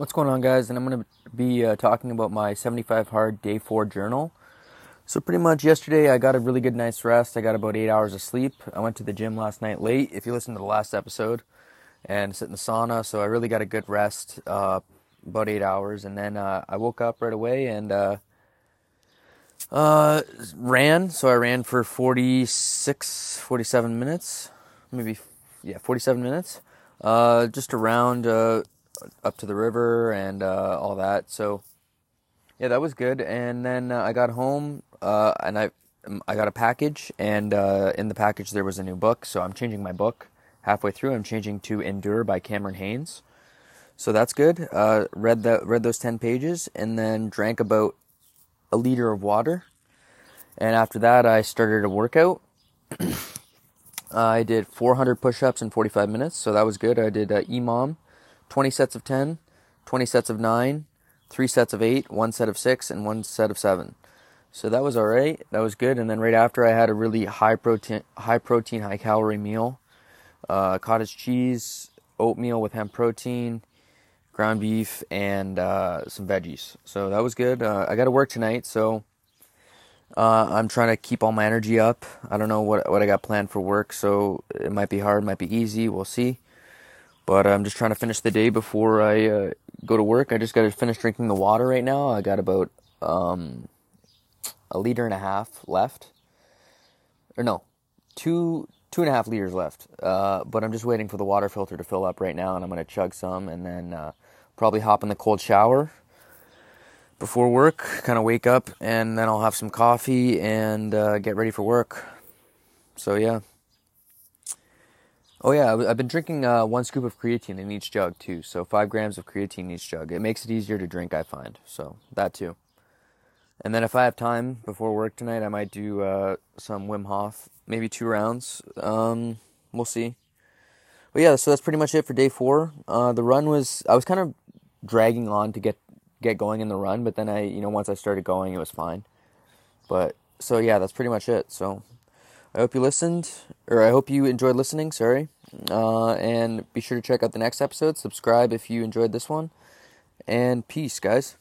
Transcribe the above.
What's going on, guys? And I'm going to be uh, talking about my 75 hard day four journal. So, pretty much yesterday, I got a really good night's rest. I got about eight hours of sleep. I went to the gym last night late, if you listen to the last episode, and sit in the sauna. So, I really got a good rest, uh, about eight hours. And then uh, I woke up right away and uh, uh, ran. So, I ran for 46, 47 minutes, maybe, yeah, 47 minutes. Uh, just around up to the river and uh, all that. So yeah, that was good. And then uh, I got home uh, and I um, I got a package, and uh, in the package there was a new book. So I'm changing my book halfway through. I'm changing to Endure by Cameron Hanes. So that's good. Uh, read the read those ten pages, and then drank about a liter of water. And after that, I started a workout. I did 400 push-ups in 45 minutes, so that was good. I did uh, EMOM 20 sets of 10, 20 sets of 9, 3 sets of 8, 1 set of 6, and 1 set of 7. So that was alright. That was good. And then right after, I had a really high protein, high protein, high calorie meal. Uh, cottage cheese, oatmeal with hemp protein, ground beef, and uh, some veggies. So that was good. Uh, I got to work tonight, so uh, I'm trying to keep all my energy up. I don't know what what I got planned for work, so it might be hard, might be easy. We'll see. But I'm just trying to finish the day before I uh, go to work. I just got to finish drinking the water right now. I got about um, a liter and a half left, or no, two two and a half liters left. Uh, but I'm just waiting for the water filter to fill up right now, and I'm gonna chug some, and then uh, probably hop in the cold shower before work. Kind of wake up, and then I'll have some coffee and uh, get ready for work. So yeah. Oh yeah, I've been drinking uh, one scoop of creatine in each jug too. So five grams of creatine in each jug. It makes it easier to drink, I find. So that too. And then if I have time before work tonight, I might do uh, some Wim Hof, maybe two rounds. Um, we'll see. But yeah, so that's pretty much it for day four. Uh, the run was I was kind of dragging on to get get going in the run, but then I, you know, once I started going, it was fine. But so yeah, that's pretty much it. So I hope you listened, or I hope you enjoyed listening, sorry. Uh, and be sure to check out the next episode. Subscribe if you enjoyed this one. And peace, guys.